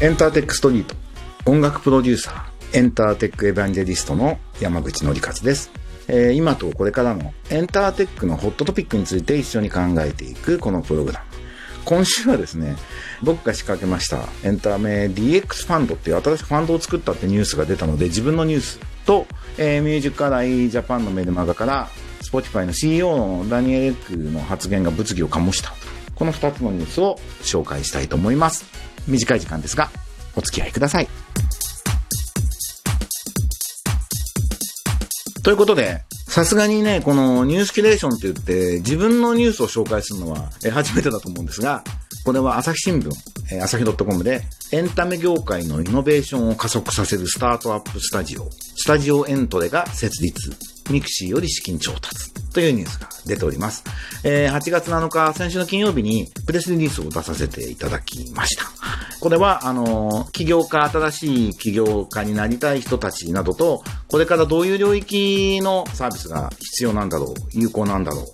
エンターテックストリート。音楽プロデューサーエンターテックエヴァンジェリストの山口紀一です、えー今とこれからのエンターテックのホットトピックについて一緒に考えていくこのプログラム。今週はですね僕が仕掛けましたエンタメ DX ファンドっていう新しいファンドを作ったってニュースが出たので自分のニュースと、えーミュージックアライジャパンのメルマガから Spotify の CEO のダニエル・エックの発言が物議を醸した。この2つのニュースを紹介したいと思います。短い時間ですがお付き合いください。ということで、さすがにね、このニュースキュレーションって言って、自分のニュースを紹介するのは初めてだと思うんですが、これは朝日新聞、え朝日 .com で、エンタメ業界のイノベーションを加速させるスタートアップスタジオ、 Studio ENTRE が設立、 mixi より資金調達というニュースが出ております。えー8月7日、先週の金曜日にプレスリリースを出させていただきました。これは、あの、起業家、新しい起業家になりたい人たちなどと、これからどういう領域のサービスが必要なんだろう、有効なんだろう、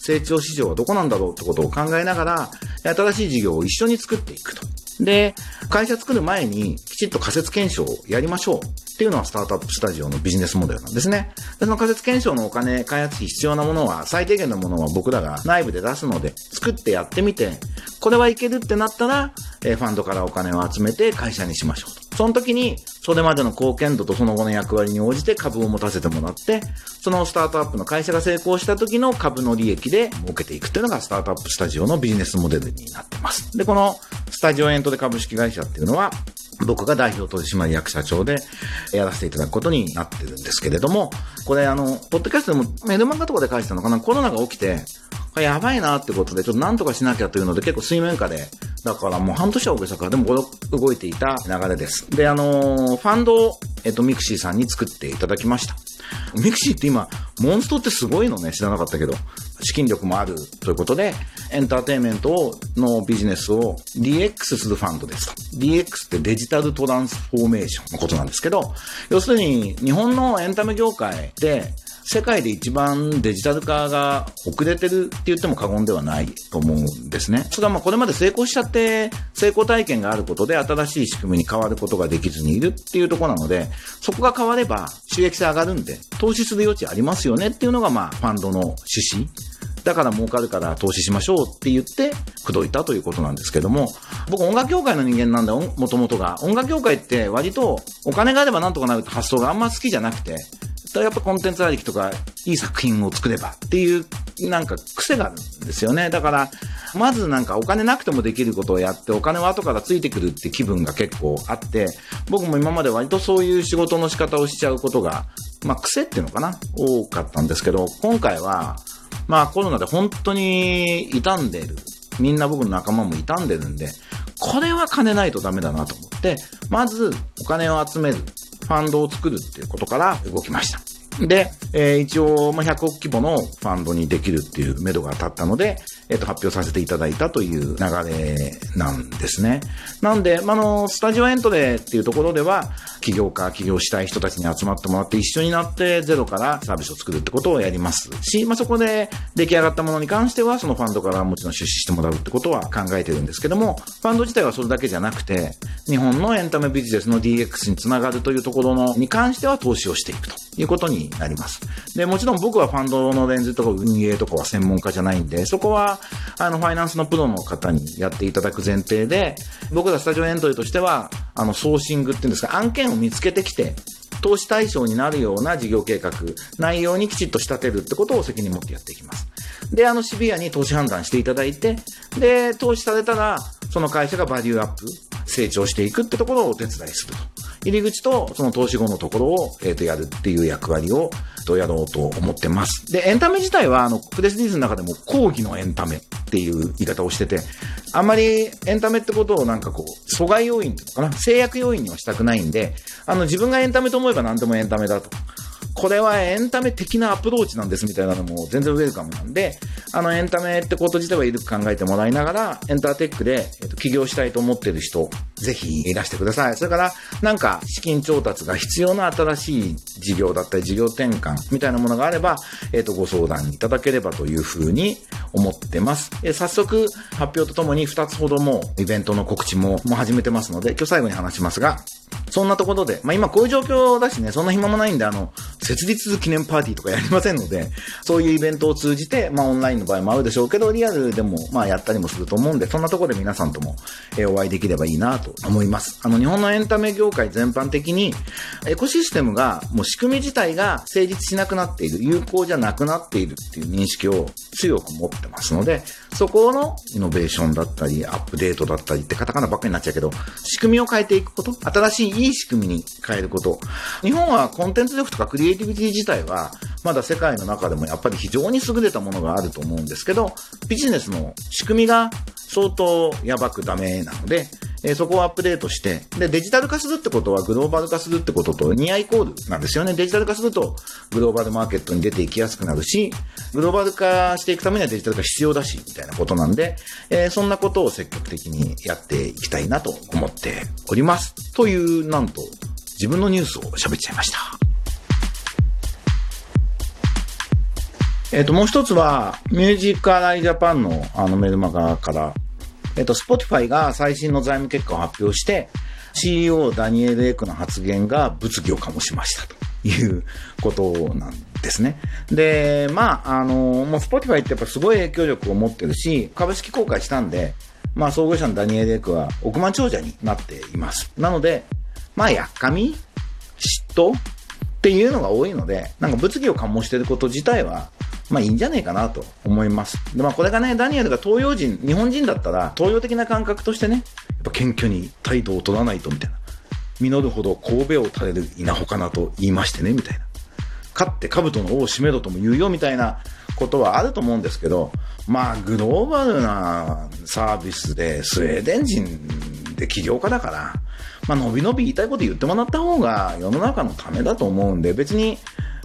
成長市場はどこなんだろうってことを考えながら、新しい事業を一緒に作っていくと。で、会社作る前にきちっと仮説検証をやりましょうっていうのはスタートアップスタジオのビジネスモデルなんですね。でその仮説検証のお金、開発費必要なものは、最低限のものは僕らが内部で出すので、作ってやってみて、これはいけるってなったら、えーファンドからお金を集めて会社にしましょうと。その時に、それまでの貢献度とその後の役割に応じて株を持たせてもらって、そのスタートアップの会社が成功した時の株の利益で儲けていくっていうのがスタートアップスタジオのビジネスモデルになってます。で、このスタジオエントで株式会社っていうのは、僕が代表取締役社長でやらせていただくことになってるんですけれども、これあの、ポッドキャストでもメルマガとかで書いてたのかな、コロナが起きて、やばいなってことで、ちょっとなんとかしなきゃというので結構水面下で、だからもう半年は大げさか、でも動いていた流れです。で、あのーファンドを、えっと、 mixi さんに作っていただきました。 mixi って今、モンストってすごいのね、知らなかったけど、資金力もあるということで、エンターテインメントをのビジネスを DX するファンドですと。DX ってデジタルトランスフォーメーションのことなんですけど、要するに日本のエンタメ業界で、世界で一番デジタル化が遅れてるって言っても過言ではないと思うんですね。それはまあこれまで成功しちゃって、成功体験があることで新しい仕組みに変わることができずにいるっていうところなので、そこが変われば収益性上がるんで、投資する余地ありますよねっていうのがまあファンドの趣旨。だから儲かるから投資しましょうって言って、口説いたということなんですけども、僕音楽業界の人間なんで、もともとが。音楽業界って割とお金があればなんとかなるって発想があんま好きじゃなくて、やっぱコンテンツありきとか、いい作品を作ればっていう、なんか癖があるんですよね。だから、まずなんかお金なくてもできることをやって、お金は後からついてくるって気分が結構あって、僕も今まで割とそういう仕事の仕方をしちゃうことが、まあ癖っていうのかな？多かったんですけど、今回は、まあコロナで本当に傷んでる。みんな僕の仲間も傷んでるんで、これは金ないとダメだなと思って、まずお金を集める。ファンドを作るっていうことから動きました。で、えー一応、まあ、100億規模のファンドにできるっていう目処が立ったので、えっ、と、発表させていただいたという流れなんですね。なんで、まあ、あの、スタジオエントレーっていうところでは、起業家、起業したい人たちに集まってもらって一緒になってゼロからサービスを作るってことをやりますし、まあ、そこで出来上がったものに関しては、そのファンドからもちろん出資してもらうってことは考えてるんですけども、ファンド自体はそれだけじゃなくて、日本のエンタメビジネスの DX につながるというところのに関しては投資をしていくということになります。で、もちろん僕はファンドのレンズとか運営とかは専門家じゃないんで、そこは、あの、ファイナンスのプロの方にやっていただく前提で、僕らスタジオエントリーとしては、あの、ソーシングっていうんですか、案件を見つけてきて、投資対象になるような事業計画、内容にきちっと仕立てるってことを責任持ってやっていきます。で、あの、シビアに投資判断していただいて、で、投資されたら、その会社がバリューアップ、成長していくってところをお手伝いすると。入り口とその投資後のところを、えっ、と、やるっていう役割を、とやろうと思ってます。で、エンタメ自体は、あの、プレスリリーズの中でも講義のエンタメっていう言い方をしてて、あんまりエンタメってことをなんかこう、阻害要因とかな、制約要因にはしたくないんで、あの、自分がエンタメと思えば何でもエンタメだと。これはエンタメ的なアプローチなんですみたいなのも全然ウェルカムなんで、あのエンタメってこと自体は緩く考えてもらいながら、エンターテックで、えっと、起業したいと思ってる人ぜひいらしてください。それから、なんか資金調達が必要な新しい事業だったり事業転換みたいなものがあれば、えっ、と、ご相談いただければというふうに思ってます。え、早速、発表とともに2つほどもイベントの告知ももう始めてますので、今日最後に話しますが、そんなところで、まあ今こういう状況だしね、そんな暇もないんで、あの、設立記念パーティーとかやりませんので、そういうイベントを通じて、まあオンラインの場合もあるでしょうけど、リアルでもまあやったりもすると思うんで、そんなところで皆さんとも、えお会いできればいいなと思います。あの、日本のエンタメ業界全般的に、エコシステムが、もう仕組み自体が成立しなくなっている、有効じゃなくなっているっていう認識を強く持ってますので、そこのイノベーションだったり、アップデートだったりってカタカナばっかりになっちゃうけど、仕組みを変えていくこと、新しいいい仕組みに変えること。日本はコンテンツ力とかクリエイティビティ自体は、まだ世界の中でもやっぱり非常に優れたものがあると思うんですけど、ビジネスの仕組みが相当やばくダメなので、えー、そこをアップデートして、で、デジタル化するってことはグローバル化するってこととニアイコールなんですよね。デジタル化するとグローバルマーケットに出ていきやすくなるし、グローバル化していくためにはデジタル化必要だし、みたいなことなんで、えー、そんなことを積極的にやっていきたいなと思っております。という、なんと、自分のニュースを喋っちゃいました。えっ、ー、と、もう一つは、ミュージカライジャパンのあのメルマガからえっと、Spotify が最新の財務結果を発表して、CEO ダニエル・エクの発言が物議を醸しましたということなんですね。で、まあ、あの、もう Spotify ってやっぱすごい影響力を持ってるし、株式公開したんで、まあ、創業者のダニエル・エクは億万長者になっています。なので、まあ、やっかみ？嫉妬？っていうのが多いので、なんか物議を醸してること自体は、まあいいんじゃねえかなと思います。で、まあこれがね、ダニエルが東洋人、日本人だったら、東洋的な感覚としてね、やっぱ謙虚に態度を取らないとみたいな。実るほど神戸を垂れる稲穂かなと言いましてね、みたいな。勝って兜の尾を締めろとも言うよ、みたいなことはあると思うんですけど、まあグローバルなサービスで、スウェーデン人で起業家だから、まあ伸び伸び言いたいこと言ってもらった方が世の中のためだと思うんで、別に、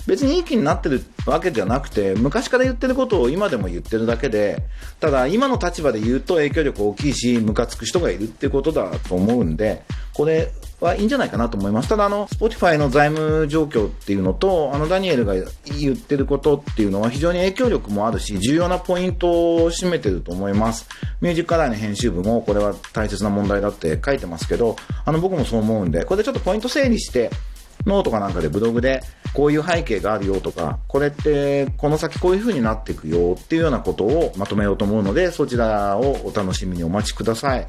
別にいい気になってるわけじゃなくて、昔から言ってることを今でも言ってるだけで、ただ今の立場で言うと影響力大きいし、ムカつく人がいるってことだと思うんで、これはいいんじゃないかなと思います。ただあの、Spotify の財務状況っていうのと、あのダニエルが言ってることっていうのは非常に影響力もあるし、重要なポイントを占めてると思います。ミュージック課題の編集部もこれは大切な問題だって書いてますけど、あの僕もそう思うんで、これでちょっとポイント整理して、ノートかなんかでブログでこういう背景があるよとか、これってこの先こういう風になっていくよっていうようなことをまとめようと思うので、そちらをお楽しみにお待ちください。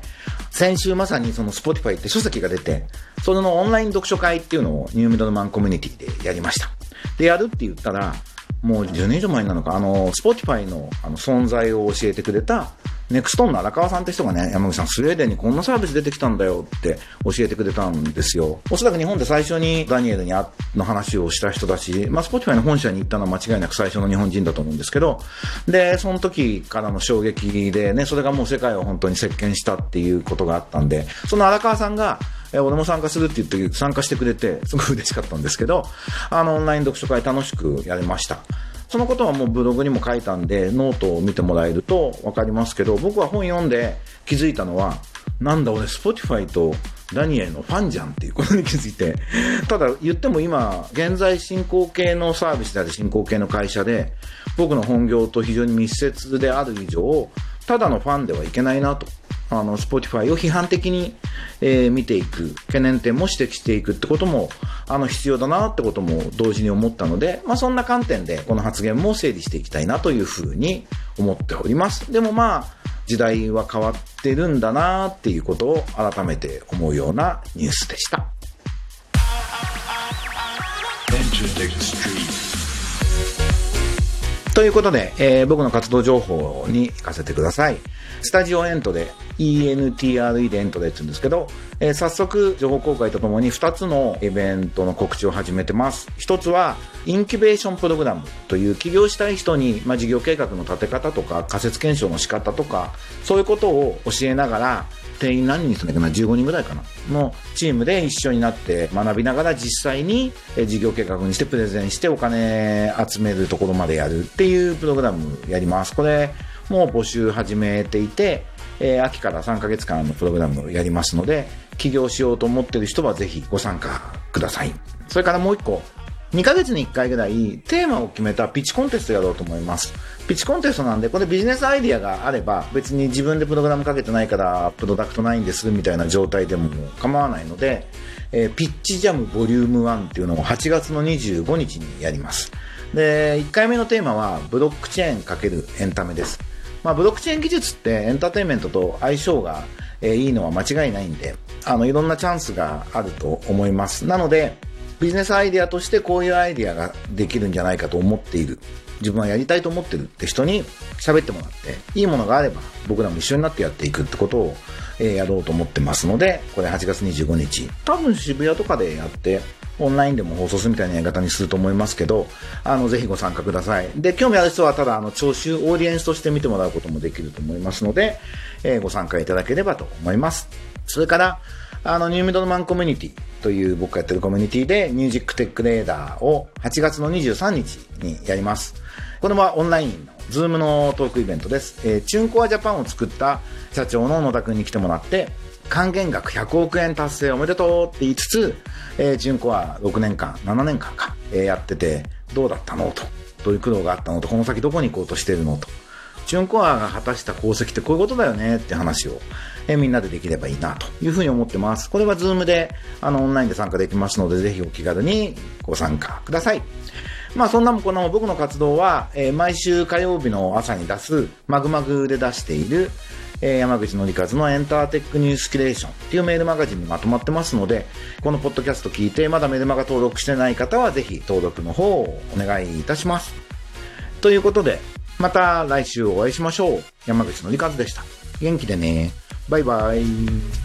先週まさにその Spotify って書籍が出て、それのオンライン読書会っていうのをニューミドルマンコミュニティでやりました。で、やるって言ったら、もう10年以上前なのか、あの、Spotify のあの存在を教えてくれた、ネクストンの荒川さんって人がね、山口さん、スウェーデンにこんなサービス出てきたんだよって教えてくれたんですよ。おそらく日本で最初にダニエルにあの話をした人だし、まあ、 Spotify の本社に行ったのは間違いなく最初の日本人だと思うんですけど、で、その時からの衝撃でね、それがもう世界を本当に席巻したっていうことがあったんで、その荒川さんが、え俺も参加するって言って参加してくれて、すごい嬉しかったんですけど、あの、オンライン読書会楽しくやりました。そのことはもうブログにも書いたんで、ノートを見てもらえると分かりますけど、僕は本読んで気づいたのは、なんだ俺、 Spotify とダニエルのファンじゃんっていうことに気づいて、ただ言っても今、現在進行形のサービスである進行形の会社で、僕の本業と非常に密接である以上、ただのファンではいけないなと。あの、 Spotify を批判的に、えー、見ていく、懸念点も指摘していくってことも、あの、必要だなってことも同時に思ったので、まあ、そんな観点で、この発言も整理していきたいなというふうに思っております。でもまあ、時代は変わってるんだなっていうことを改めて思うようなニュースでした。ということで、えー、僕の活動情報に行かせてください。スタジオエントで、ENTRE でエントでって言うんですけど、えー、早速情報公開とともに2つのイベントの告知を始めてます。1つは、インキュベーションプログラムという起業したい人に、まあ、事業計画の立て方とか仮説検証の仕方とか、そういうことを教えながら、定員何人するんだっけな、15人ぐらいかな、のチームで一緒になって学びながら実際に事業計画にしてプレゼンしてお金集めるところまでやるっていうプログラムやります。これ、もう募集始めていて、えー、秋から3ヶ月間のプログラムをやりますので、起業しようと思ってる人はぜひご参加ください。それからもう一個、2ヶ月に1回ぐらいテーマを決めたピッチコンテストやろうと思います。ピッチコンテストなんで、これビジネスアイディアがあれば、別に自分でプログラムかけてないから、プロダクトないんですみたいな状態でも構わないので、えーピッチジャムボリューム1っていうのを8月の25日にやります。で、1回目のテーマは、ブロックチェーン×エンタメです。まあ、ブロックチェーン技術ってエンターテインメントと相性が、えいいのは間違いないんで、あの、いろんなチャンスがあると思います。なので、ビジネスアイデアとしてこういうアイデアができるんじゃないかと思っている。自分はやりたいと思ってるって人に喋ってもらって、いいものがあれば僕らも一緒になってやっていくってことを、えやろうと思ってますので、これ8月25日。多分渋谷とかでやって、オンラインでも放送するみたいなやり方にすると思いますけど、あの、ぜひご参加ください。で、興味ある人はただ、あの、聴衆、オーディエンスとして見てもらうこともできると思いますので、えーご参加いただければと思います。それから、あの、ニューミドルマンコミュニティという僕がやってるコミュニティで、ミュージックテックレーダーを8月の23日にやります。これはオンラインの、 Zoom のトークイベントです。えー TuneCore Japan を作った社長の野田くんに来てもらって、還元額100億円達成おめでとうって言いつつ、えー、 TuneCore 6年間、7年間か、えーやってて、どうだったのと。どういう苦労があったのと、この先どこに行こうとしてるのと。 TuneCore が果たした功績ってこういうことだよねって話を、えみんなでできればいいなというふうに思ってます。これは Zoom で、あの、オンラインで参加できますので、ぜひお気軽にご参加ください。まあそんなもこの僕の活動は、えー毎週火曜日の朝に出す、マグマグで出している、えー山口のりかずのエンターテックニュースキュレーションっていうメールマガジンにまとまってますので、このポッドキャスト聞いてまだメルマガ登録してない方はぜひ登録の方をお願いいたします。ということで、また来週お会いしましょう。山口のりかずでした。元気でね。バイバイ。